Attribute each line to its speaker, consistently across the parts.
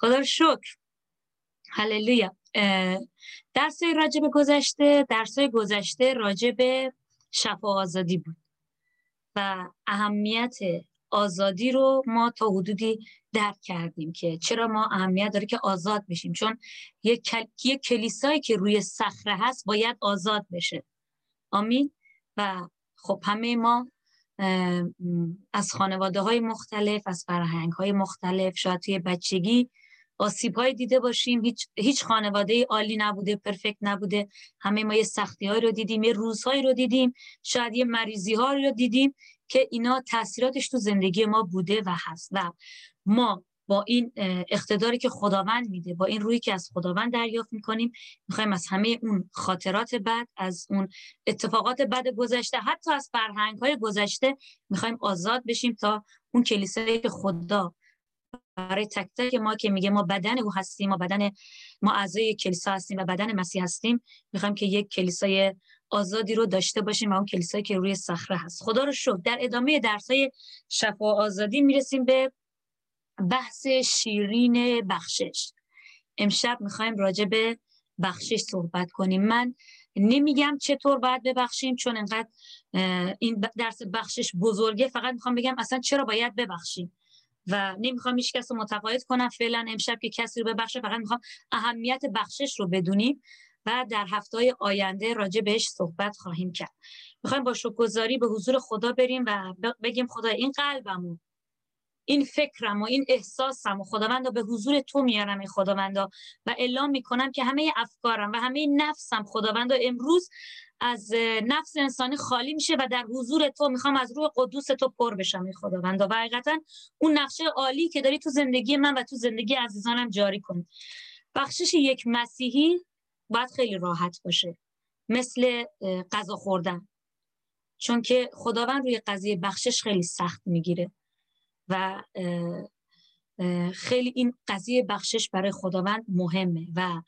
Speaker 1: خدا شکر. هللویا. درس راجب گذشته درس گذشته راجب شفا آزادی بود و اهمیت آزادی رو ما تا حدودی درک کردیم که چرا ما اهمیت داره که آزاد بشیم. چون یک. یک کلیسایی که روی صخره هست باید آزاد بشه. آمین. و خب همه ما از خانواده های مختلف از فرهنگ های مختلف شاید توی بچگی آسیب های دیده باشیم. هیچ, هیچ خانواده عالی نبوده پرفکت نبوده. همه ما یه سختی های رو دیدیم یه روزهایی رو دیدیم شاید یه مریضی ها رو دیدیم که اینا تاثیراتش تو زندگی ما بوده و هست. و ما با این اقتداری که خداوند میده با این روی که از خداوند دریافت می‌کنیم می‌خوایم از همه اون خاطرات بد از اون اتفاقات بد گذشته حتی از فرهنگ های گذشته می‌خوایم آزاد بشیم تا اون کلیسایی خدا برای تک تک ما که میگه ما بدن او هستیم ما بدن ما اعضای کلیسا هستیم و بدن مسیح هستیم می‌خوایم که یک کلیسای آزادی رو داشته باشیم و اون کلیسایی که روی صخره هست. خدا رو شد در ادامه درسای شفا آزادی می‌رسیم به بحث شیرین بخشش. امشب می‌خوایم راجع به بخشش صحبت کنیم. من نمیگم چطور باید ببخشیم چون انقدر این درس بخشش بزرگه. فقط می‌خوام بگم اصلا چرا باید ببخشیم. و نمی‌خوام هیچ کس رو متقاعد کنم. فعلا امشب که کسی رو ببخشه فقط می‌خوام اهمیت بخشش رو بدونیم و در هفته آینده راجع بهش صحبت خواهیم کرد. می‌خوایم با شکرگزاری به حضور خدا بریم و بگیم خدا این قلبمو این فکرم و این احساسم و خداوندا به حضور تو میارم این خداوندا و اعلام می‌کنم که همه افکارم و همه نفسم خداوندا امروز از نفس انسانی خالی میشه و در حضور تو می‌خوام از روح قدوس تو پر بشم این خداوندا. و حقیقتا اون نقشه عالی که داری تو زندگی من و تو زندگی عزیزانم جاری کن. بخشش یک مسیحی باید خیلی راحت باشه. مثل غذا خوردن. چون که خداوند روی قضیه بخشش خیلی سخت می‌گیره. و خیلی این قضیه بخشش برای خداوند مهمه. و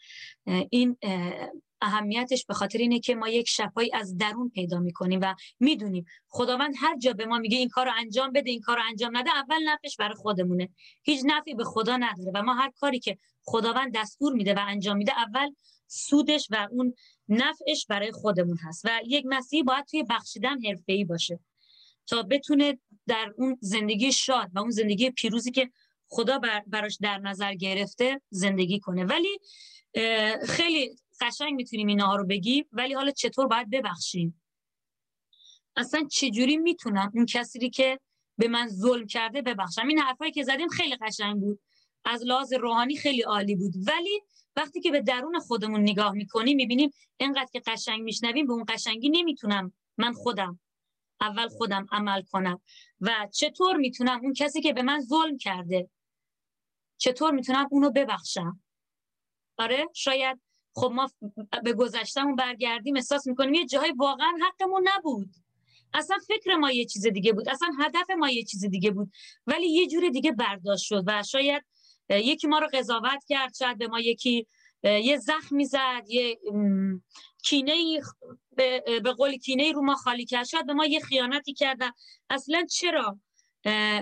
Speaker 1: این اهمیتش به خاطر اینه که ما یک شفایی از درون پیدا می‌کنیم و می‌دونیم خداوند هر جا به ما میگه این کار رو انجام بده این کار رو انجام نده اول نفعش برای خودمونه. هیچ نفعی به خدا نداره و ما هر کاری که خداوند دستور میده و انجام میده اول سودش و اون نفعش برای خودمون هست. و یک مسیحی باید توی بخشیدن حرفه‌ای باشه تا بتونه در اون زندگی شاد و اون زندگی پیروزی که خدا براش در نظر گرفته زندگی کنه. ولی خیلی قشنگ می‌تونیم اینها رو بگیم ولی حالا چطور باید ببخشیم؟ اصلا چجوری می‌تونم اون کسی که به من ظلم کرده ببخشم؟ این حرفایی که زدیم خیلی قشنگ بود. از لحاظ روحانی خیلی عالی بود. ولی وقتی که به درون خودمون نگاه می‌کنیم می‌بینیم اینقدر که قشنگ میشنویم به اون قشنگی نمی‌تونم من خودم اول خودم عمل کنم. و چطور می‌تونم اون کسی که به من ظلم کرده چطور می‌تونم اونو ببخشم؟ آره شاید خب ما به گذشتمون برگردیم احساس می‌کنیم یه جای واقعا حقمون نبود. اصلا فکر ما یه چیز دیگه بود. اصلا هدف ما یه چیز دیگه بود. ولی یه جور دیگه برداشت شد و شاید یکی ما رو قضاوت کرد شاید به ما یکی یه زخمی زد یه کینه به, قول کینه رو ما خالی کرد. شاید به ما یه خیانتی کرد اصلا چرا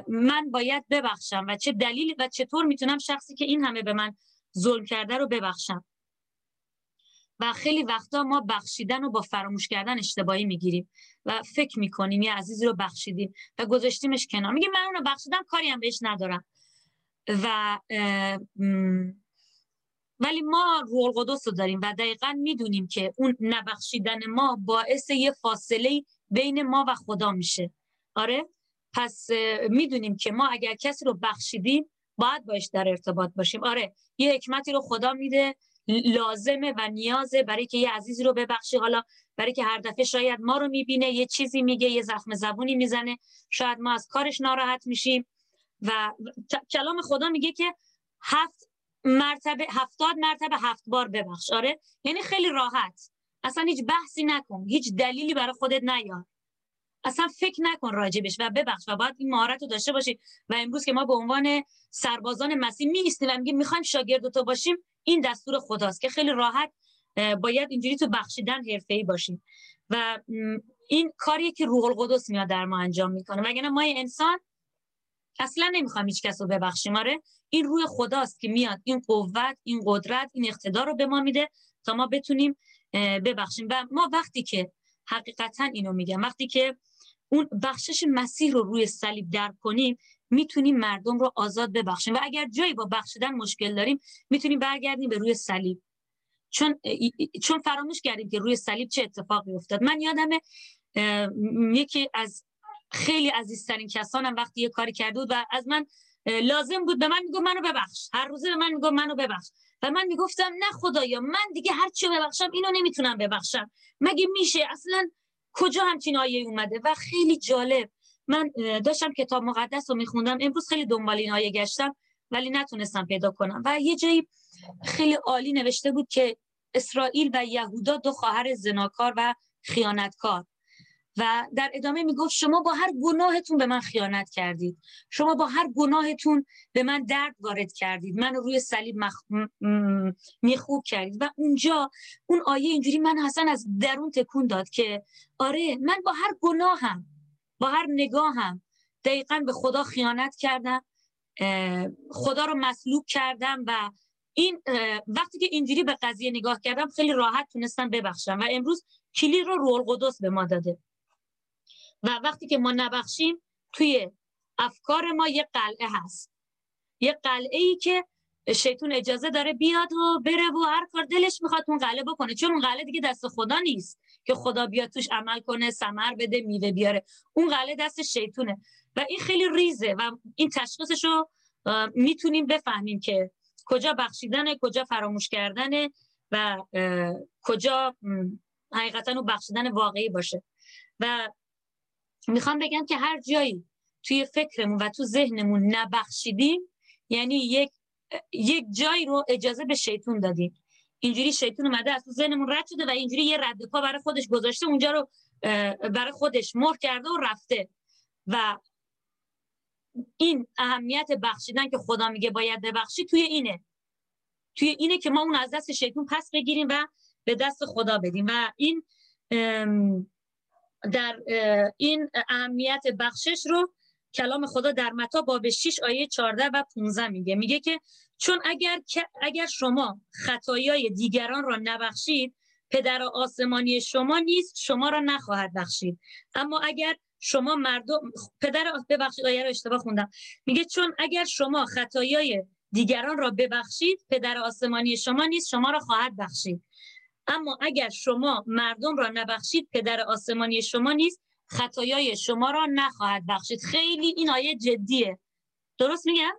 Speaker 1: من باید ببخشم و چه دلیلی و چطور می‌تونم شخصی که این همه به من ظلم کرده رو ببخشم. و خیلی وقتا ما بخشیدن رو با فراموش کردن اشتباهی می‌گیریم و فکر می‌کنیم یه عزیزی رو بخشیدیم و گذاشتیمش کنار. میگه من اونو بخشیدم کاری هم بهش ندارم. و ولی ما روح القدس رو داریم و دقیقا می‌دونیم که اون نبخشیدن ما باعث یه فاصله بین ما و خدا میشه. آره؟ پس می‌دونیم که ما اگر کسی رو بخشیدیم باید باش در ارتباط باشیم. آره یه حکمتی رو خدا میده لازمه و نیازه برای که یه عزیزی رو ببخشی. حالا برای که هر دفعه شاید ما رو می‌بینه یه چیزی میگه یه زخم زبونی می‌زنه. شاید ما از کارش ناراحت میشیم. و کلام خدا میگه که هفت مرتبه هفتاد مرتبه هفت بار ببخش. آره؟ یعنی خیلی راحت. اصلا هیچ بحثی نکن. هیچ دلیلی برای خودت نیار. اصلا فکر نکن راجبش و ببخش و باید این مهارت رو داشته باشی. و امروز که ما به عنوان سربازان مسیح میستیم و میگیم می‌خوایم شاگرد تو باشیم این دستور خداست که خیلی راحت باید اینجوری تو بخشیدن ای باشیم. و این کاریه که روح القدس میاد در ما انجام می‌کنه. وگرنه ما انسان اصلا نمی‌خوام هیچ کس رو ببخشیم. آره این روی خداست که میاد. این قوت این قدرت این اقتدار رو به ما میده تا ما بتونیم ببخشیم. و ما وقتی که حقیقتا اینو میگم وقتی که اون بخشش مسیح رو روی صلیب درک کنیم می‌تونیم مردم رو آزاد ببخشیم. و اگر جایی با بخشیدن مشکل داریم می‌تونیم برگردیم به روی صلیب. چون چون فراموش کردیم که روی صلیب چه اتفاقی افتاد. من یادم یکی از خیلی عزیزترین کسانم وقتی یه کاری کرده بود و از من لازم بود به من می‌گفت منو ببخش. هر روزه به من می‌گفت منو ببخش. و من می‌گفتم نه خدایا من دیگه هر چی ببخشم اینو نمی‌تونم ببخشم. مگه میشه؟ اصلا کجا همچین آیه اومده؟ و خیلی جالب من داشتم کتاب مقدس رو میخوندم. امروز خیلی دنبال این آیه گشتم ولی نتونستم پیدا کنم. و یه جایی خیلی عالی نوشته بود که اسرائیل و یهودا دو خواهر زناکار و خیانتکار. و در ادامه می‌گفت شما با هر گناهتون به من خیانت کردید. شما با هر گناهتون به من درد وارد کردید. من روی صلیب مخ... میخوب کردید. و اونجا اون آیه اینجوری من حسن از درون تکون داد که آره من با هر گناهم با هر نگاهم دقیقا به خدا خیانت کردم خدا رو مسلوب کردم و این وقتی که اینجوری به قضیه نگاه کردم خیلی راحت تونستم ببخشم و امروز کلید رو رول قدس به ما داده. و وقتی که ما نبخشیم توی افکار ما یه قلعه هست. یه قلعه ای که شیطون اجازه داره بیاد و بره و هر کار دلش می‌خواد اون قلعه بکنه. چون اون قلعه دیگه دست خدا نیست. که خدا بیاد توش عمل کنه سمر بده میوه بیاره. اون قلعه دست شیطونه. و این خیلی ریزه و این تشخیصش رو می‌تونیم بفهمیم که کجا بخشیدنه کجا فراموش کردنه و کجا حقیقتا اون بخشیدن واقعی باشه. و می‌خوام بگم که هر جایی توی فکرمون و تو ذهنمون نبخشیدیم یعنی یک یک جایی رو اجازه به شیطون دادیم. اینجوری شیطون اومده از تو ذهنمون رد شده و اینجوری یه رد پا برای خودش گذاشته اونجا رو برای خودش مر کرده و رفته. و این اهمیت بخشیدن که خدا میگه باید ببخشی توی اینه. توی اینه که ما اون از دست شیطون پس بگیریم و به دست خدا بدیم. و این در این اهمیت بخشش رو کلام خدا در متا باب 6 آیه 14 و 15 میگه. میگه که چون اگر اگر شما خطایای دیگران را نبخشید پدر آسمانی شما نیست شما را نخواهد بخشید. اما اگر شما مردم پدر ببخشید آیه رو اشتباه خوندم. میگه چون اگر شما خطایای دیگران را ببخشید پدر آسمانی شما نیست شما را خواهد بخشید. اما اگر شما مردم را نبخشید پدر آسمانی شما نیست خطایای شما را نخواهد بخشید. خیلی این آیه جدیه. درست میگم؟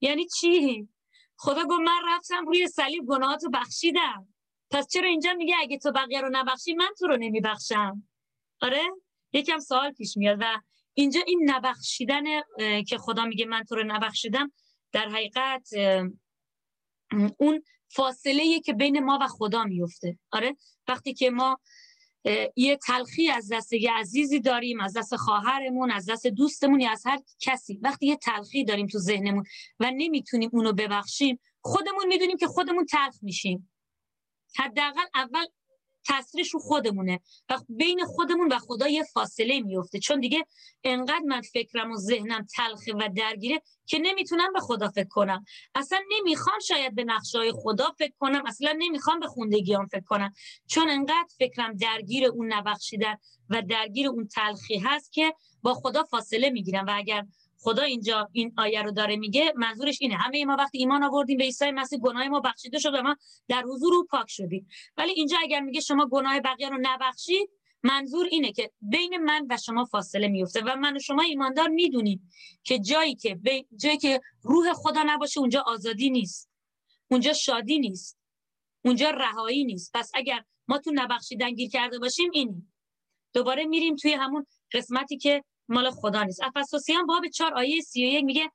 Speaker 1: یعنی چی؟ خدا گفت من رفتم روی صلیب گناهاتو بخشیدم. پس چرا اینجا میگه اگه تو بقیه رو نبخشی من تو رو نمیبخشم؟ آره؟ یکم سوال پیش میاد و اینجا این نبخشیدن که خدا میگه من تو رو نبخشیدم در حقیقت اون فاصله که بین ما و خدا میفته. آره؟ وقتی که ما یه تلخی از دست یه عزیزی داریم از دست خواهرمون از دست دوستمون یا از هر کسی. وقتی یه تلخی داریم تو ذهنمون و نمی‌تونیم اونو ببخشیم خودمون می‌دونیم که خودمون تلخ میشیم. حداقل اول تاثیرش رو خودمونه. و بین خودمون و خدا یه فاصله میفته چون دیگه انقدر من فکرم و ذهنم تلخه و درگیره که نمی‌تونم به خدا فکر کنم. اصلا نمی‌خوام شاید به نقشای خدا فکر کنم. اصلا نمی‌خوام به خوندگیام فکر کنم. چون انقدر فکرم درگیر اون نبخشیدن و درگیر اون تلخی هست که با خدا فاصله می‌گیرم. و اگر خدا اینجا این آیه رو داره میگه منظورش اینه. همه ما وقتی ایمان آوردیم به عیسی مسیح گناه ما بخشیده شد و ما در حضور او پاک شدیم. ولی اینجا اگر میگه شما گناه بقیه رو نبخشید منظور اینه که بین من و شما فاصله میفته و من و شما ایماندار می‌دونیم که جایی که جایی که روح خدا نباشه اونجا آزادی نیست. اونجا شادی نیست. اونجا رهایی نیست. پس اگر ما تو نبخشیدن گیر کرده باشیم اینی. دوباره میریم توی همون قسمتی که مال خدا نیست. افسوسیان باب 4 آیه 31 میگه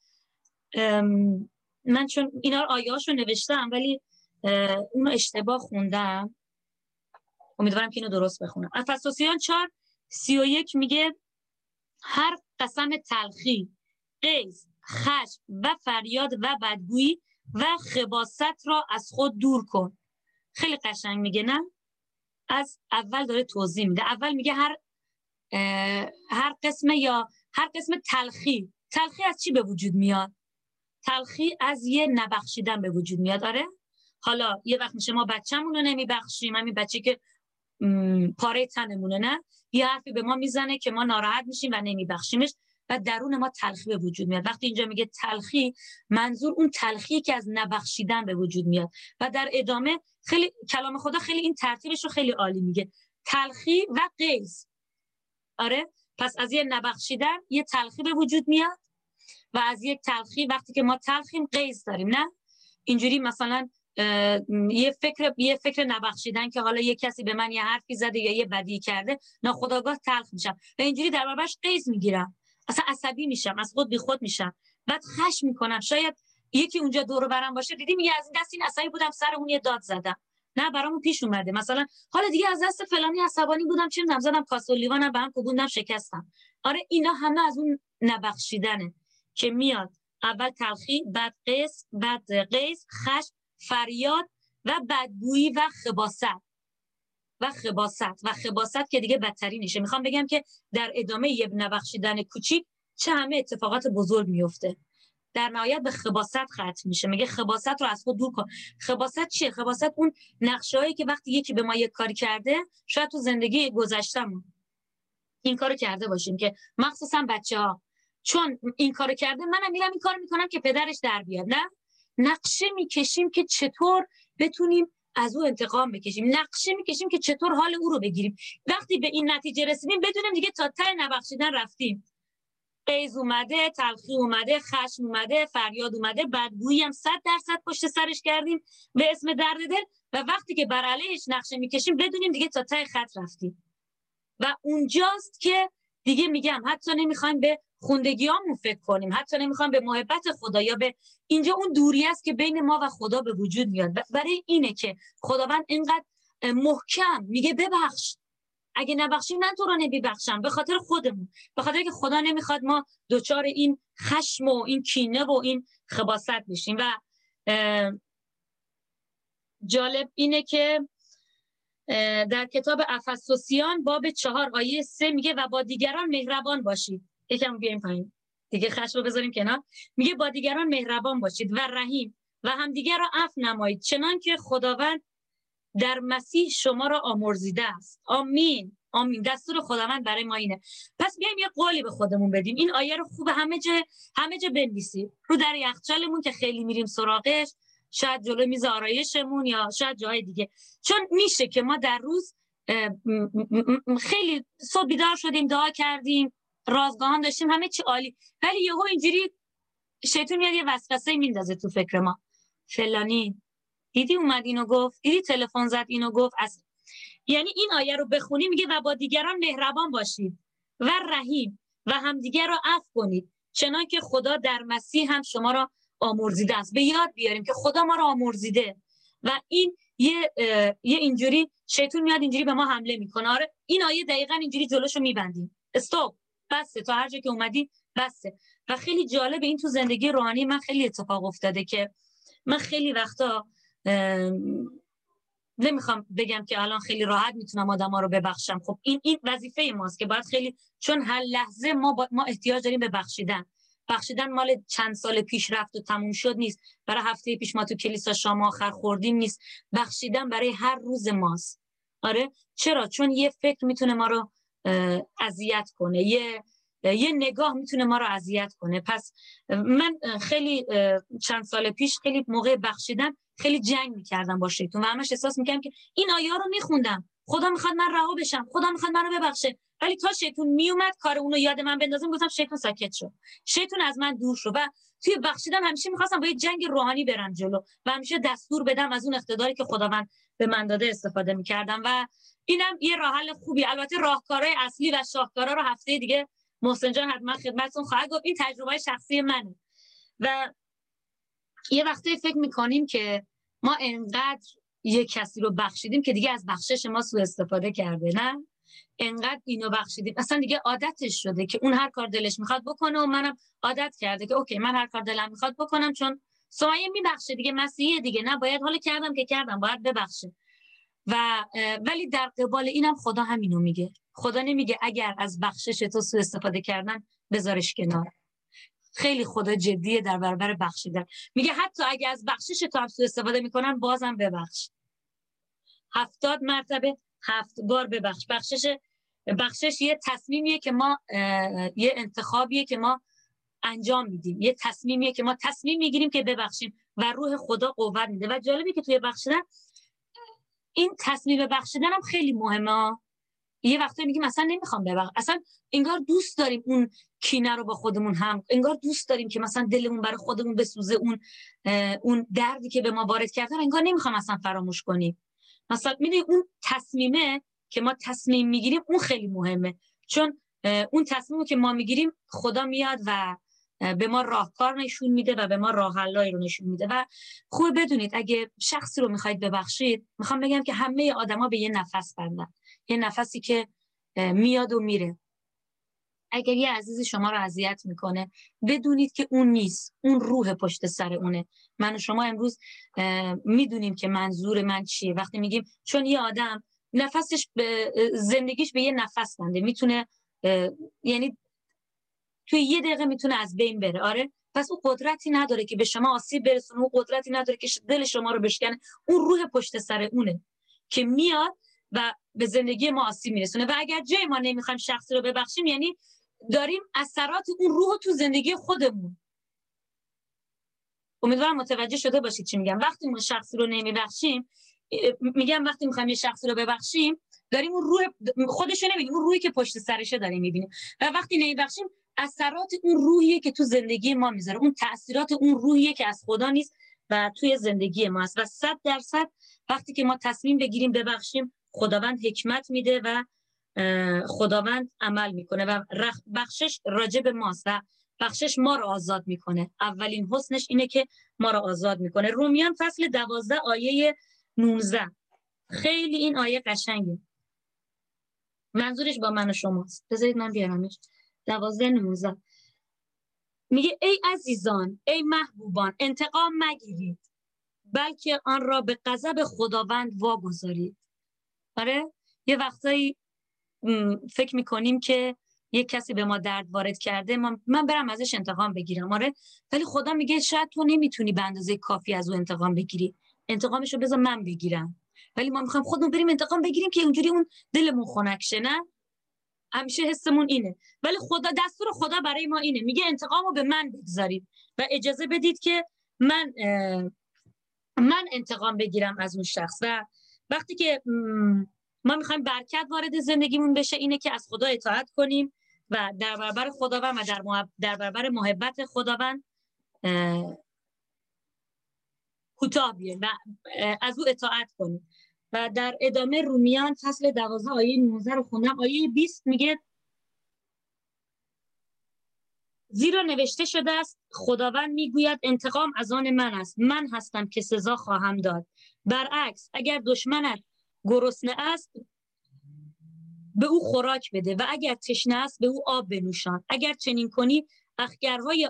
Speaker 1: من چون اینا رو آیه رو نوشتم ولی اونو اشتباه خوندم. امیدوارم که اینو درست بخونم. افسوسیان 4 31 میگه هر قسم تلخی قیز خشم و فریاد و بدگویی و خباست را از خود دور کن. خیلی قشنگ میگه نه؟ از اول داره توضیح میده. اول میگه هر هر قسم یا هر قسم تلخی. تلخی از چی به وجود میاد؟ تلخی از یه نبخشیدن به وجود میاد آره؟ حالا یه وقت میشه ما بچه‌مون رو نمیبخشیم همین بچه که پاره تنمونه نه؟ یه حرفی به ما می‌زنه که ما ناراحت میشیم و نمیبخشیمش و درون ما تلخی به وجود میاد. وقتی اینجا میگه تلخی منظور اون تلخی که از نبخشیدن به وجود میاد. و در ادامه خیلی کلام خدا خیلی این ترتیبش رو خیلی عالی میگه. تلخی و قیز آره. پس از یه نبخشیدن یه تلخی به وجود میاد و از یک تلخی وقتی که ما تلخیم قیز داریم نه؟ اینجوری مثلا یه فکر یه فکر نبخشیدن که حالا یه کسی به من یه حرفی زده یا یه بدی کرده ناخداگاه تلخ میشم. و اینجوری در برابرش قیز می‌گیرم. اصلا عصبی میشم از خود بی خود میشم. بعد خش می‌کنم. شاید یکی اونجا دور برم باشه دیدی میگه از این دست این عصبی بودم سر اون یه داد زدم. نه برامون پیش اومده. مثلا حالا دیگه از دست فلانی عصبانی بودم چه می‌دونم زدم کاسه لیوانم به هم کوبوندم شکستم. آره اینا همه از اون نبخشیدنه که میاد. اول تلخی بعد قیس بعد قیس خش فریاد و بدگویی و خباست. و خباست. و خباست که دیگه بدترینشه می‌خوام بگم که در ادامه یه نبخشیدن کوچیک چه همه اتفاقات بزرگ میفته در نهایت به خباست ختم میشه. میگه خباست رو از خود دور کن. خباست چیه؟ خباست اون نقشه‌ای که وقتی یکی به ما یک کاری کرده شاید تو زندگی گذشتمون این کارو کرده باشیم که مخصوصا بچه ها چون این کارو کرده منم میرم این کار می‌کنم که پدرش در بیاد نه؟ نقشه می‌کشیم که چطور بتونیم از او انتقام بکشیم. نقشه می‌کشیم که چطور حال او رو بگیریم. وقتی به این نتیجه رسیدیم بدونیم دیگه تا ته نبخشیدن رفتیم. قیز اومده تلخی اومده خشم اومده فریاد اومده بدگویی هم صد درصد پشت سرش کردیم به اسم درد دل و وقتی که بر علیهش نقشه می‌کشیم بدونیم دیگه تا ته خط رفتیم. و اونجاست که دیگه میگم حتی نمی‌خوایم به خوندگیامون فکر کنیم حتی نمی‌خوایم به محبت خدا یا به اینجا اون دوری است که بین ما و خدا به وجود میاد. برای اینه که خداوند اینقدر محکم میگه ببخش اگه نبخشی من تو رو نمیبخشم به خاطر خودمون. به خاطر که خدا نمی‌خواد ما دچار این خشم و این کینه و این خباست بشیم. و جالب اینه که در کتاب افسوسیان باب چهار آیه سه میگه و با دیگران مهربان باشید. یکم بیایم پایین. دیگه خشم رو بذاریم کنار. میگه با دیگران مهربان باشید و رحیم و همدیگر را عفو نمایید. چنان که خداوند در مسیح شما را آمرزیده است. آمین. آمین. دستور خداوند برای ما اینه. پس بیایم یه قولی به خودمون بدیم. این آیه رو خوب همه جا همه جا بنویسید. رو در یخچالمون که خیلی میریم سراغش. شاید جلو میز آرایشمون یا شاید جای دیگه. چون میشه که ما در روز خیلی صبح بیدار شدیم دعا کردیم رازگاهان داشتیم همه چی عالی. ولی یهو اینجوری شیطون میاد یه وسوسه میندازه تو فکر ما. فلانی. دیدی اومد اینو گفت؟ دیدی تلفن زد اینو گفت؟ از یعنی این آیه رو بخونی میگه و با دیگران مهربان باشید و رحیم و همدیگر رو عفو کنید. چنان که خدا در مسیح هم شما را آمرزیده است. به یاد بیاریم که خدا ما را آمرزیده و این یه یه اینجوری شیطون میاد اینجوری به ما حمله می‌کنه. آره این آیه دقیقا اینجوری جلوشو میبندیم. استاپ بسته. تا هر جا که اومدی بسته. و خیلی جالب این تو زندگی روحانی من خیلی اتفاق افتاده که من خیلی وقتا نمی‌خوام بگم که الان خیلی راحت می‌تونم آدم ها رو ببخشم. خب این این وظیفه ماست که باید خیلی چون هر لحظه ما ما احتیاج داریم به بخشیدن. بخشیدن مال چند سال پیش رفت و تموم شد نیست. برای هفته پیش ما تو کلیسا شام آخر خوردیم نیست. بخشیدن برای هر روز ماست. آره؟ چرا؟ چون یه فکر می‌تونه ما رو اذیت کنه. یه یه نگاه می‌تونه ما رو اذیت کنه. پس من خیلی چند سال پیش خیلی موقع بخشیدن خیلی جنگ می‌کردم با شیطون و همش احساس می‌کردم که این آیه رو میخوندم. خدا می‌خواد من رها بشم. خدا می‌خواد منو ببخشه. ولی تا شیطون میومد کار اونو یاد من بندازم گفتم شیطون ساکت شد شیطون از من دور شد و توی بخشیدن همیشه می‌خواستم با یه جنگ روحانی برم جلو و همیشه دستور بدم از اون اقتداری که خداوند به من داده استفاده می‌کردم. و اینم یه راه حل خوبی. البته راهکارهای اصلی و شاهکارا رو هفته دیگه محسن جان حتما خدمتتون خواهد گفت. این تجربه شخصی منه. و یه وقتی فکر می‌کنیم که ما انقدر یه کسی رو بخشیدیم که دیگه از بخشش ما سوء استفاده کرده نه؟ انقدر اینو بخشیدیم. اصلا دیگه عادتش شده که اون هر کار دلش می‌خواد بکنه و منم عادت کرده که اوکی من هر کار دلم می‌خواد بکنم چون سایه میبخشه. دیگه مسیحه دیگه. نه باید حالا کردم که کردم باید ببخشه. و ولی در قبال اینم خدا همینو میگه. خدا نمیگه اگر از بخشش تو سو استفاده کردن بذارش کنار. خیلی خدا جدیه در برابر بخشیدن میگه حتی اگه از بخشش تو هم سو استفاده می‌کنن بازم ببخش. هفتاد مرتبه هفت بار ببخش. بخشش بخشش یه تصمیمیه که ما یه انتخابیه که ما انجام میدیم. یه تصمیمیه که ما تصمیم می‌گیریم که ببخشیم و روح خدا قوت میده. و جالبی که توی بخشیدن این تصمیم بخشیدن هم خیلی مهمه. یه وقتی میگیم اصلا نمی‌خوام ببخش اصلا انگار دوست داریم اون کینه رو با خودمون هم انگار دوست داریم که مثلا دلمون برای خودمون بسوزه اون اون دردی که به ما وارد کردن انگار نمی‌خوام اصلا فراموش کنیم. مثلا می‌دونی اون تصمیمه که ما تصمیم می‌گیریم اون خیلی مهمه. چون اون تصمیمی که ما می‌گیریم خدا میاد و به ما راهکار نشون میده و به ما راه رو نشون میده. و خوب بدونید اگه شخصی رو می‌خواید ببخشید می‌خوام بگم که همه آدما به یه نفس بندن. یه نفسی که میاد و میره. اگر یه عزیز شما رو اذیت می‌کنه بدونید که اون نیست. اون روح پشت سر اونه. من و شما امروز می‌دونیم که منظور من چیه. وقتی میگیم چون یه آدم نفسش به زندگیش به یه نفس بنده. می‌تونه یعنی توی یه دقیقه می‌تونه از بین بره. آره. پس او قدرتی نداره که به شما آسیب برسونه. او قدرتی نداره که دل شما رو بشکنه. اون روح پشت سر اونه که میاد و به زندگی ما آسیب میرسونه. و اگر جای ما نمی‌خوایم شخصی رو ببخشیم یعنی داریم اثرات اون روح تو زندگی خودمون. امیدوارم متوجه شده باشید چی میگم. وقتی ما شخصی رو نمیبخشیم میگم وقتی می‌خوایم یه شخصی رو ببخشیم داریم اون روح خودش نمی‌بینیم اون روحی که پشت سرشه داریم می‌بینیم. و وقتی نمیبخشیم اثرات اون روحیه که تو زندگی ما می‌ذاره اون تاثیرات اون روحیه که از خدا نیست و توی زندگی ما است. و صد درصد وقتی که ما تصمیم بگیریم ببخشیم خداوند حکمت میده و خداوند عمل می‌کنه و بخشش راجب ماست و بخشش ما رو آزاد می‌کنه. اولین حسنش اینه که ما رو آزاد می‌کنه. رومیان فصل دوازده آیه 19 خیلی این آیه قشنگه. منظورش با من و شماست. بذارید من بیارمش. دوازده نوزده. میگه ای عزیزان ای محبوبان انتقام مگیرید بلکه آن را به غضب خداوند واگذارید. آره؟ یه وقتایی فکر می‌کنیم که یه کسی به ما درد وارد کرده من برم ازش انتقام بگیرم آره؟ ولی خدا میگه شاید تو نمی‌تونی به اندازه کافی از او انتقام بگیری. انتقامش رو بذار من بگیرم. ولی ما می‌خوایم خودمون بریم انتقام بگیریم که اونجوری اون دلمون خنک نه؟ همیشه حسمون اینه. ولی خدا دستور خدا برای ما اینه. میگه انتقام رو به من بگذارید. و اجازه بدید که من من انتقام بگیرم از اون شخص. و وقتی که ما می‌خوایم برکت وارد زندگیمون بشه اینه که از خدا اطاعت کنیم و در برابر خداوند و در, در برابر محبت خداوند کوتاه بیایم و از او اطاعت کنیم. و در ادامه رومیان فصل دوازه آیه 19 رو خوندم. آیه 20 میگه زیرا نوشته شده است خداوند می‌گوید انتقام از آن من است. من هستم که سزا خواهم داد. برعکس اگر دشمنت گرسنه است به او خوراک بده و اگر تشنه است به او آب بنوشان. اگر چنین کنی اخگرهای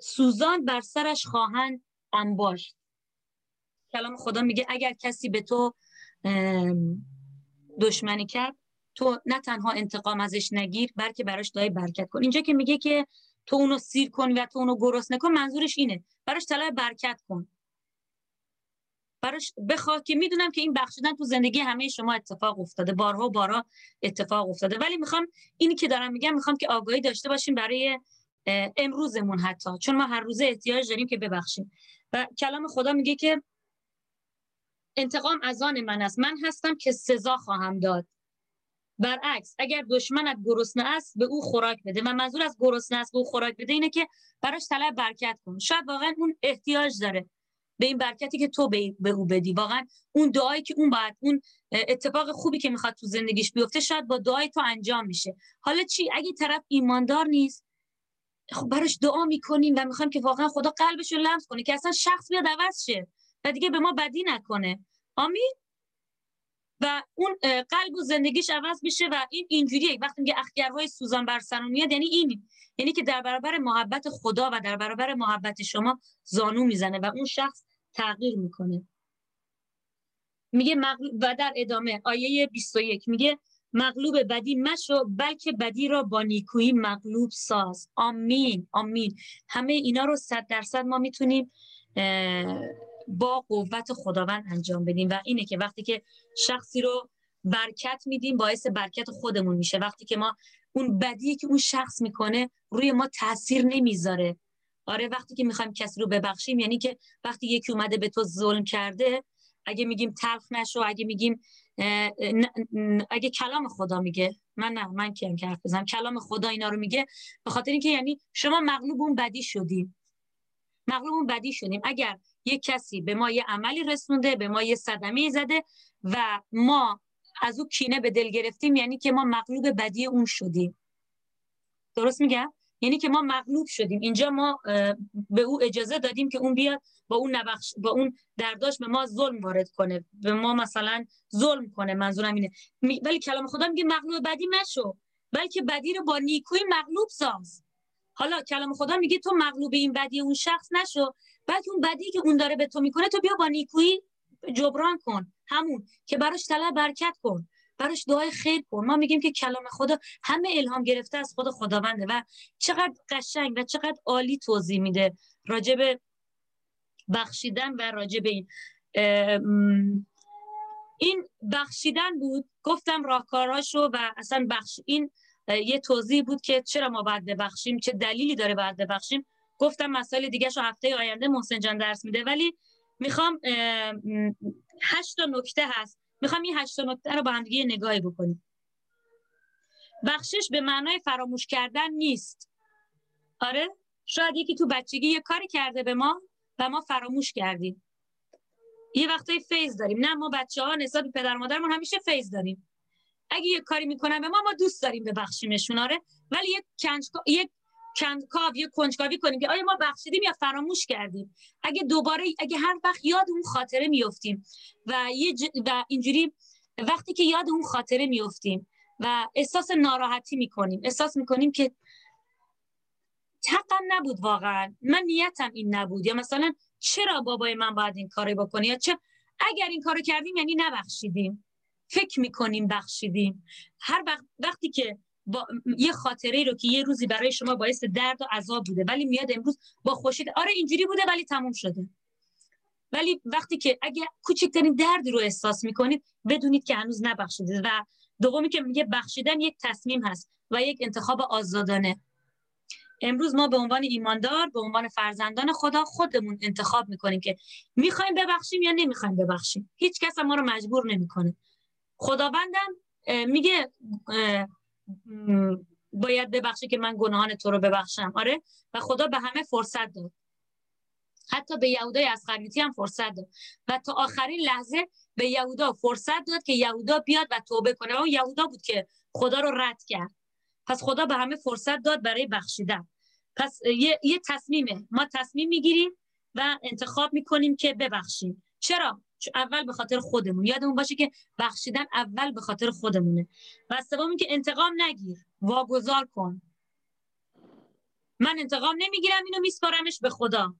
Speaker 1: سوزان بر سرش خواهند انباشت. کلام خدا میگه اگر کسی به تو دشمنی کرد. تو نه تنها انتقام ازش نگیر بلکه براش دای برکت کن. اینجا که میگه که تو اونو سیر کن و تو اونو گرسنه کن منظورش اینه. براش طلب برکت کن. براش بخواه که می‌دونم که این بخشیدن تو زندگی همه شما اتفاق افتاده. بارها و بارها اتفاق افتاده. ولی می‌خوام اینی که دارم میگم می‌خوام که آگاهی داشته باشیم برای امروزمون حتی. چون ما هر روزه احتیاج داریم که ببخشیم. و کلام خدا میگه که انتقام از آن من است. من هستم که سزا خواهم داد. برعکس اگر دشمنت گرسنه است به او خوراک بده و منظور از گرسنه است به او خوراک بده اینه که براش طلب برکت کن. شاید واقعا اون احتیاج داره به این برکتی که تو به او بدی. واقعا اون دعایی که اون باید اون اتفاق خوبی که می‌خواد تو زندگیش بیفته شاید با دعای تو انجام میشه. حالا چی؟ اگه طرف ایماندار نیست خب براش دعا می‌کنیم و می‌خوایم که واقعا خدا قلبش رو لمس کنه که اصلا شخص بیاد عوض شه و دیگه به ما بدی نکنه. آمین. و اون قلب و زندگیش عوض میشه و این اینجوریه. وقتی میگه اخگرهای سوزان بر سر میاد یعنی این یعنی که در برابر محبت خدا و در برابر محبت شما زانو می‌زنه و اون شخص تغییر می‌کنه. میگه و در ادامه آیه 21 میگه مغلوب بدی مشو بلکه بدی را با نیکویی مغلوب ساز. آمین آمین. همه اینا رو صد درصد ما می‌تونیم با قوت خداوند انجام بدیم و اینه که وقتی که شخصی رو برکت میدیم باعث برکت خودمون میشه. وقتی که ما اون بدی که اون شخص می‌کنه روی ما تاثیر نمی‌ذاره. آره وقتی که می‌خوایم کسی رو ببخشیم یعنی که وقتی یکی اومده به تو ظلم کرده اگه میگیم تلخ نشو اگه میگیم اگه کلام خدا میگه من نه من کیم که حرف بزنم کلام خدا اینا رو میگه به خاطر اینکه یعنی شما مغلوب اون بدی شدیم مغلوب اون بدی شدیم. اگر یک کسی به ما یه عملی رسونده به ما یه صدمه زده و ما از او کینه به دل گرفتیم یعنی که ما مغلوب بدی اون شدیم. درست میگم؟ یعنی که ما مغلوب شدیم. اینجا ما به او اجازه دادیم که اون بیاد با اون نبخش با اون درداش به ما ظلم وارد کنه. به ما مثلا ظلم کنه منظورم اینه. ولی کلام خدا میگه مغلوب بدی نشو بلکه بدی رو با نیکویی مغلوب ساز. حالا کلام خدا میگه تو مغلوب این بدی اون شخص نشو. بلکه اون بدی که اون داره به تو می‌کنه تو بیا با نیکویی جبران کن. همون که براش طلب برکت کن. براش دعای خیر کن. ما میگیم که کلام خدا همه الهام گرفته از خود خداونده و چقدر قشنگ و چقدر عالی توضیح میده راجب بخشیدن و راجب این این بخشیدن بود. گفتم راهکاراشو و اصلا بخش این یه توضیح بود که چرا ما باید ببخشیم چه دلیلی داره باید ببخشیم. گفتم مسائل دیگه شو هفته آینده محسن جان درس میده. ولی می‌خوام هشت تا نکته هست. می‌خوام این هشت نکته رو با هم دیگه نگاهی بکنیم. بخشش به معنای فراموش کردن نیست. آره؟ شاید یکی تو بچگی یه کاری کرده به ما و ما فراموش کردیم. یه وقتای فیض داریم. نه ما بچه ها نسبت به پدر مادرمون همیشه فیض داریم. اگه یه کاری می‌کنن به ما ما دوست داریم ببخشیمشون آره؟ ولی یک کنج یک کندکاو یه کنجکاوی کنیم که آیا ما بخشیدیم یا فراموش کردیم؟ اگه دوباره اگه هر وقت یاد اون خاطره میفتیم و یه و اینجوری وقتی که یاد اون خاطره میفتیم و احساس ناراحتی می‌کنیم احساس می‌کنیم که تقم نبود واقعا. من نیتم این نبود. یا مثلا چرا بابای من باید این کاری بکنه؟ یا چه اگر این کارو کردیم یعنی نبخشیدیم. فکر می‌کنیم بخشیدیم. هر وقت وقتی که با یه خاطره رو که یه روزی برای شما باعث درد و عذاب بوده ولی میاد امروز با خوشی آره اینجوری بوده ولی تموم شده. ولی وقتی که اگه کوچکترین دردی رو احساس می‌کنید بدونید که هنوز نبخشیدید و دومی که میگه بخشیدن یک تصمیم هست و یک انتخاب آزادانه. امروز ما به عنوان ایماندار به عنوان فرزندان خدا خودمون انتخاب می‌کنیم که می‌خوایم ببخشیم یا نمی‌خوایم ببخشیم. هیچ کس ما رو مجبور نمی‌کنه. خداوندم میگه باید ببخشی که من گناهان تو رو ببخشم. آره؟ و خدا به همه فرصت داد. حتی به یهودای از هم فرصت داد. و تا آخرین لحظه به یهودا فرصت داد که یهودا بیاد و توبه کنه. و یهودا بود که خدا رو رد کرد. پس خدا به همه فرصت داد برای بخشیدن. پس یه, یه تصمیمه. ما تصمیم می‌گیریم و انتخاب می‌کنیم که ببخشیم. چرا؟ اول به خاطر خودمون. یادمون باشه که بخشیدن اول به خاطر خودمونه. و سوم که انتقام نگیر. واگذار کن. من انتقام نمی‌گیرم اینو میسپارمش به خدا.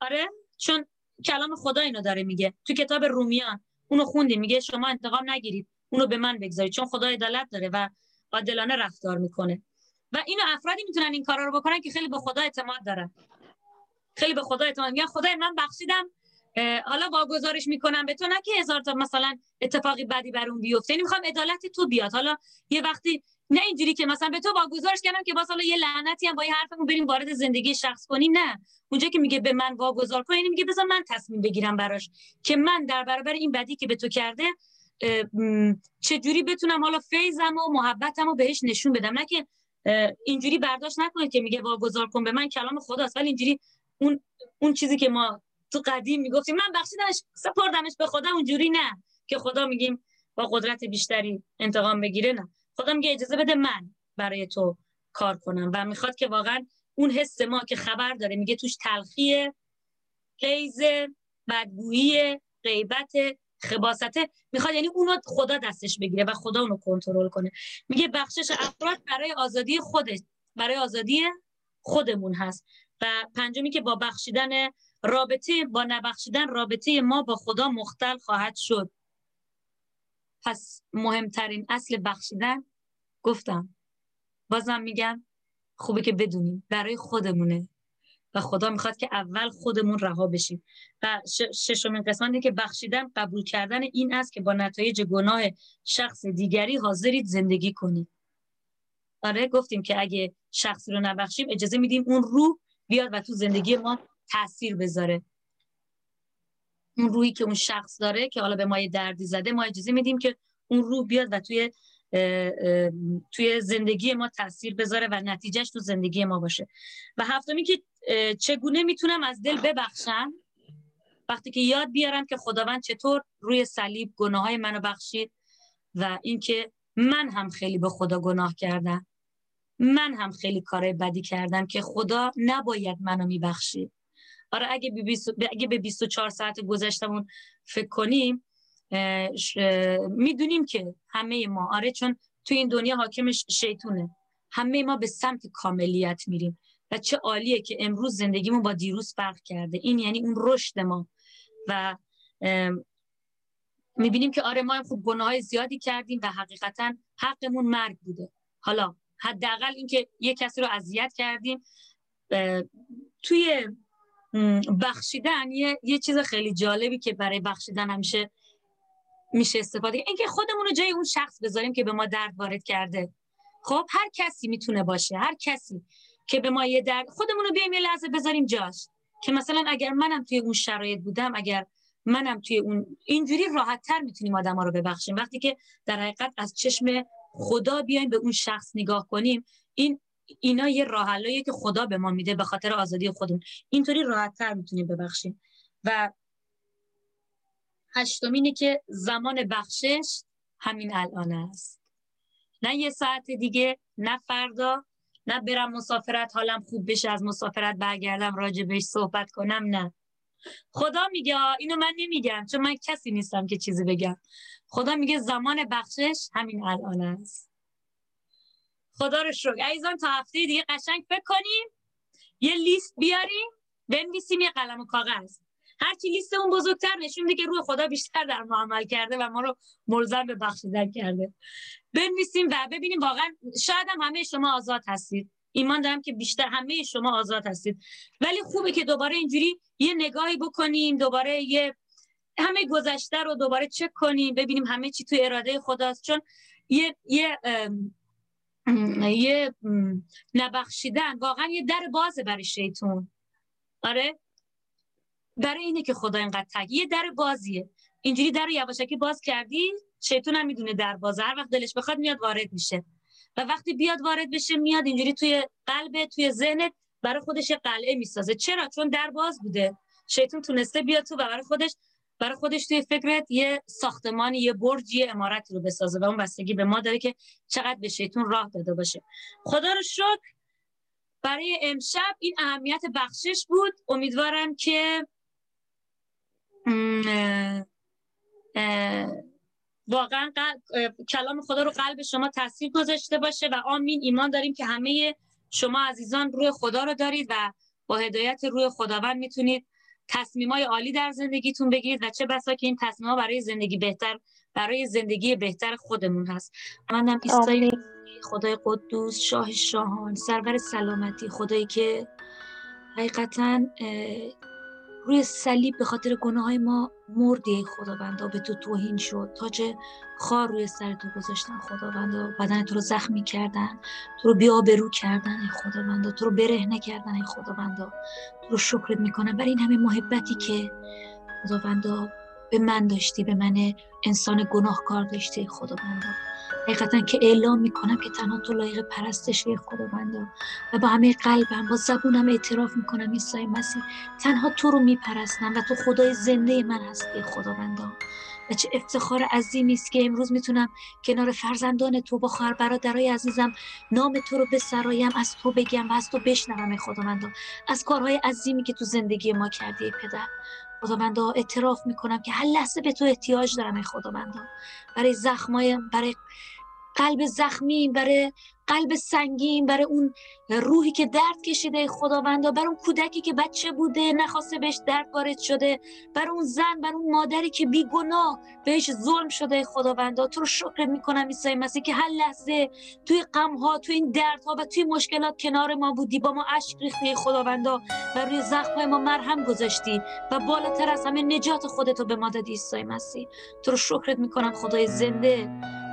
Speaker 1: آره؟ چون کلام خدا اینو داره میگه. تو کتاب رومیان. اونو خوندی میگه شما انتقام نگیرید اونو به من بگذارید چون خدا عدالت داره و عادلانه رفتار می‌کنه. و اینو افرادی می‌تونن این کارا رو بکنن که خیلی به خدا اعتماد دارن. خیلی به خدا اعتماد. میگن خدای من بخشیدم. حالا واگذارش می‌کنم به تو نه که هزار تا مثلا اتفاقی بدی بر اون بیفته. یعنی می‌خوام عدالت تو بیاد. حالا یه وقتی نه اینجوری که مثلا به تو واگذارش کردم که باز حالا یه لعنتی هم با یه حرفمون بریم وارد زندگی شخص کنیم. نه. اونجا که میگه به من واگذار کن یعنی میگه بذار من تصمیم بگیرم براش که من در برابر این بدی که به تو کرده چجوری بتونم حالا فیضم و محبتم رو بهش نشون بدم. نه که اینجوری برداشت نکنید که میگه واگذار کن به من کلام خداست. ولی اینجوری اون اون چیزی که ما تو قدیم می‌گفتیم من بخشیدمش سپردمش به خدا اونجوری نه که خدا میگیم با قدرت بیشتری انتقام بگیره نه. خدا میگه اجازه بده من برای تو کار کنم و می‌خواد که واقعا اون حس ما که خبر داره میگه توش تلخیه قیز بدگویی غیبت خباسته می‌خواد یعنی اونو خدا دستش بگیره و خدا اونو کنترل کنه. میگه بخشش افراد برای آزادی خودش برای آزادی خودمون هست. و پنجمی که با بخشیدن رابطه با نبخشیدن رابطه ما با خدا مختل خواهد شد. پس مهمترین اصل بخشیدن گفتم. بازم میگم خوبه که بدونیم برای خودمونه و خدا می‌خواد که اول خودمون رها بشیم. و ششمین قسمتی که بخشیدن قبول کردن این است که با نتایج گناه شخص دیگری حاضرید زندگی کنید. آره گفتیم که اگه شخصی رو نبخشیم اجازه میدیم اون روح بیاد و تو زندگی ما تاثیر بذاره. اون روحی که اون شخص داره که حالا به ما دردی زده ما اجازه میدیم که اون روح بیاد و توی توی زندگی ما تاثیر بذاره و نتیجهش تو زندگی ما باشه. و هفتمی که چگونه می‌تونم از دل ببخشم؟ وقتی که یاد بیارم که خداوند چطور روی صلیب گناه های منو بخشید و اینکه من هم خیلی به خدا گناه کردم. من هم خیلی کار بدی کردم که خدا نباید منو میبخشید. آره اگه, اگه به 24 ساعت گذشتمون فکر کنیم می‌دونیم که همه ما آره چون تو این دنیا حاکمش شیطونه. همه ما به سمت کاملیت میریم و چه عالیه که امروز زندگیمون با دیروز فرق کرده. این یعنی اون رشد ما. و می‌بینیم که آره ما خوب گناه زیادی کردیم و حقیقتا حقمون مرگ بوده. حالا حداقل اینکه یه کسی رو اذیت کردیم توی بخشیدن یه،, یه چیز خیلی جالبی که برای بخشیدن همیشه میشه استفاده. اینکه خودمون رو جای اون شخص بذاریم که به ما درد وارد کرده. خب هر کسی می‌تونه باشه. هر کسی که به ما یه درد خودمون رو بیایم یه لحظه بذاریم جاش. که مثلا اگر منم توی اون شرایط بودم اگر منم توی اون اینجوری راحت تر می‌تونیم آدم ها رو ببخشیم. وقتی که در حقیقت از چشم خدا بیایم به اون شخص نگاه کنیم این اینا یه راه که خدا به ما میده به خاطر آزادی خودمون. اینطوری راحت تر می‌تونیم ببخشیم. و هشتمینه که زمان بخشش همین الان است. نه یه ساعت دیگه نه فردا نه برم مسافرت حالم خوب بشه از مسافرت برگردم راجع بهش صحبت کنم نه. خدا میگه اینو من نمیگم چون من کسی نیستم که چیزی بگم. خدا میگه زمان بخشش همین الان است. خدا رو شکر. عزیزان تا هفته دیگه قشنگ فکر کنیم. یه لیست بیاریم بنویسیم یه قلم و کاغذ. هرچی لیست اون بزرگتر نشون میده که روح خدا بیشتر در ما عمل کرده و ما رو ملزم به بخشیدن کرده. بنویسیم و ببینیم واقعا شاید هم همه شما آزاد هستید. ایمان دارم که بیشتر همه شما آزاد هستید. ولی خوبه که دوباره اینجوری یه نگاهی بکنیم دوباره یه همه گذشته رو دوباره چک کنیم ببینیم همه چی تو اراده خداست. چون یه یه یه نبخشیدن. واقعا یه در بازه برای شیطون. آره؟ برای اینه که خدا اینقدر تگ. یه در بازیه. اینجوری در رو یواشکی باز کردی شیطون هم می‌دونه در بازه. هر وقت دلش بخواد میاد وارد میشه. و وقتی بیاد وارد بشه میاد اینجوری توی قلب توی ذهنت برای خودش قلعه می‌سازه. چرا؟ چون در باز بوده. شیطون تونسته بیاد تو و برای خودش برای خودش توی فکرت یه ساختمانی یه برج یه امارتی رو بسازه و اون بستگی به ما داره که چقدر به شیطون راه داده باشه. خدا رو شکر برای امشب این اهمیت بخشش بود. امیدوارم که واقعا کلام خدا رو قلب شما تاثیر گذاشته باشه و آمین. ایمان داریم که همه شما عزیزان روی خدا رو دارید و با هدایت روی خداوند می‌تونید تصمیمای عالی در زندگیتون بگیرید و چه بسا که این تصمیم برای زندگی بهتر برای زندگی بهتر خودمون هست. منم ایستای خدای قدوس شاه شاهان سرور سلامتی. خدایی که حقیقتا روی صلیب به خاطر گناه های ما مردی خداوندا به تو توهین شد تاج خار روی سر تو گذاشتن خداوندا بدن تو رو زخمی کردن تو رو بیابرو کردن ای خداوندا تو رو برهنه کردن ای خداوندا تو رو شکرت می‌کنم. برای این همه محبتی که خداوندا به من داشتی به من انسان گناهکار داشتی خداوندا حقیقتا که اعلام می‌کنم که تنها تو لایق پرستشی خداوندا. و با همه قلبم با زبونم اعتراف می‌کنم عیسی مسیح تنها تو رو میپرستم و تو خدای زنده من هستی خداوندا. و چه افتخار عظیمی است که امروز می‌تونم کنار فرزندان تو با خواهر برادرای عزیزم نام تو رو بسرایم از تو بگم و از تو بشنوم خداوندا. از کارهای عظیمی که تو زندگی ما کردی پدر. خداوندا اعتراف می‌کنم که هر لحظه به تو احتیاج دارم ای خداوندا. برای زخمای برای قلب زخمی برای قلب سنگین برای اون روحی که درد کشیده خداوندا برای اون کودکی که بچه بوده نخواسته بهش درد وارد شده برای اون زن برای اون مادری که بیگناه بهش ظلم شده خداوندا. تو رو شکر می‌کنم عیسی مسیح که هر لحظه توی غم ها توی این دردها و توی مشکلات کنار ما بودی با ما اشک ریختی خداوندا و روی زخم ما مرهم گذاشتی و بالاتر از همه نجات خودتو به ما دادی عیسی مسیح. تو رو شکرت می‌کنم خدای زنده.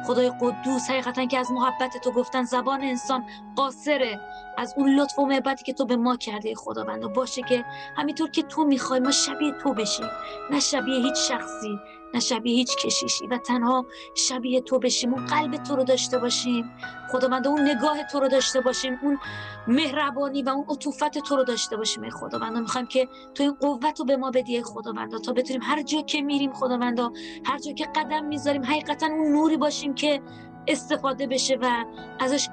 Speaker 1: خدای قدوس حقیقتا که از محبت تو گفتن زبان انسان قاصره. از اون لطف و محبتی که تو به ما کرده خداوند. باشه که همینطور که تو می‌خوای ما شبیه تو بشیم نه شبیه هیچ شخصی. نه شبیه هیچ کشیشی و تنها شبیه تو بشیم اون قلب تو رو داشته باشیم. خداوند اون نگاه تو رو داشته باشیم اون مهربانی و اون عطوفت تو رو داشته باشیم ای خداوند. می‌خوایم که تو این قوت رو به ما بدی ای خداوند. تا بتونیم هر جا که میریم خداوند هر جا که قدم می‌ذاریم حقیقتا اون نوری باشیم که استفاده بشه و ازش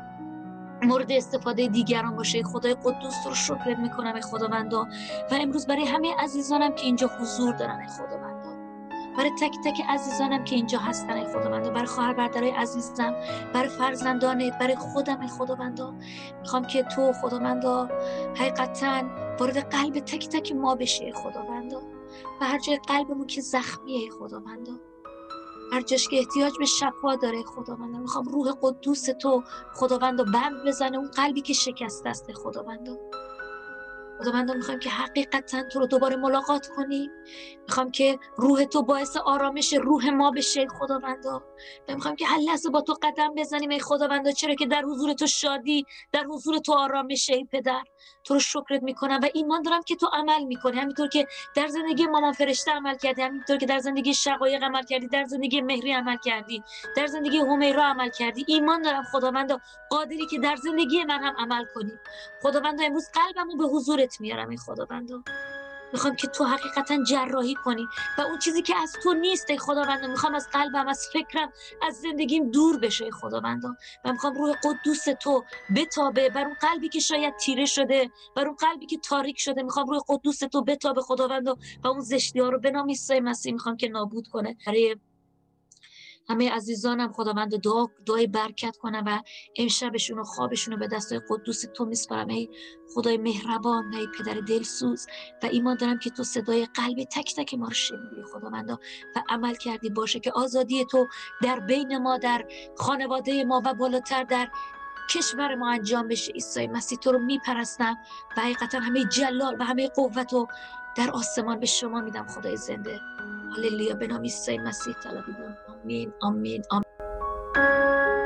Speaker 1: مورد استفاده دیگران باشه. خدای قدوس رو شکرت می‌کنم ای خداوند. و امروز برای همه عزیزانم که اینجا حضور دارن خداوند. برای تک تک عزیزانم که اینجا هستن ای خداوند برای خواهر برادرای عزیزم برای فرزندانت برای خودم ای خداوند می‌خوام که تو خداوند حقیقتا وارد قلب تک تک ما بشه ای خداوند و هر جای قلبمون که زخمیه ای خداوند هر جاش که احتیاج به شفا داره خداوند می‌خوام روح قدوس تو خداوند بند بزنه. اون قلبی که شکسته است خداوند خداوند می‌خوام که حقیقتا تو رو دوباره ملاقات کنیم. می‌خوام که روح تو باعث آرامش روح ما بشه خداوندا و می‌خوام که هر لحظه با تو قدم بزنیم ای خداوندا چرا که در حضور تو شادی در حضور تو آرامش ای پدر. تو رو شکرت می‌کنم و ایمان دارم که تو عمل می‌کنی. همینطور که در زندگی مامان فرشته عمل کردی همینطور که در زندگی شقایق عمل کردی در زندگی مهری عمل کردی در زندگی همیرا عمل کردی. ایمان دارم خداوندا قادری که در زندگی من هم عمل کنی. خداوندا امروز قلبمو به حضورت میارم ای خداوندا می‌خوام که تو حقیقتا جراحی کنی و اون چیزی که از تو نیست ای خداوند می‌خوام از قلبم از فکرم از زندگیم دور بشه ای خداوند و می‌خوام روح قدوس تو بتابه بر اون قلبی که شاید تیره شده بر اون قلبی که تاریک شده. می‌خوام روح قدوس تو بتابه خداوند و اون زشتی ها رو به نام عیسی مسیح می‌خوام که نابود کنه. برای همه عزیزانم خداوند دعا دعای برکت کنم و امشبشون و خوابشون رو به دستای قدوس تو میسپارم. ای خدای مهربان ای پدر دلسوز و ایمان دارم که تو صدای قلب تک تک ما رو شنیدی خداوندا و عمل کردی. باشه که آزادی تو در بین ما در خانواده ما و بالاتر در کشور ما انجام بشه. عیسی مسیح تو رو میپرستم و حقیقتا همه جلال و همه قوت رو در آسمان به شما میدم خدای زنده. هللویا به نام عیسی مسیح طلبیدم Amin, amin, amin.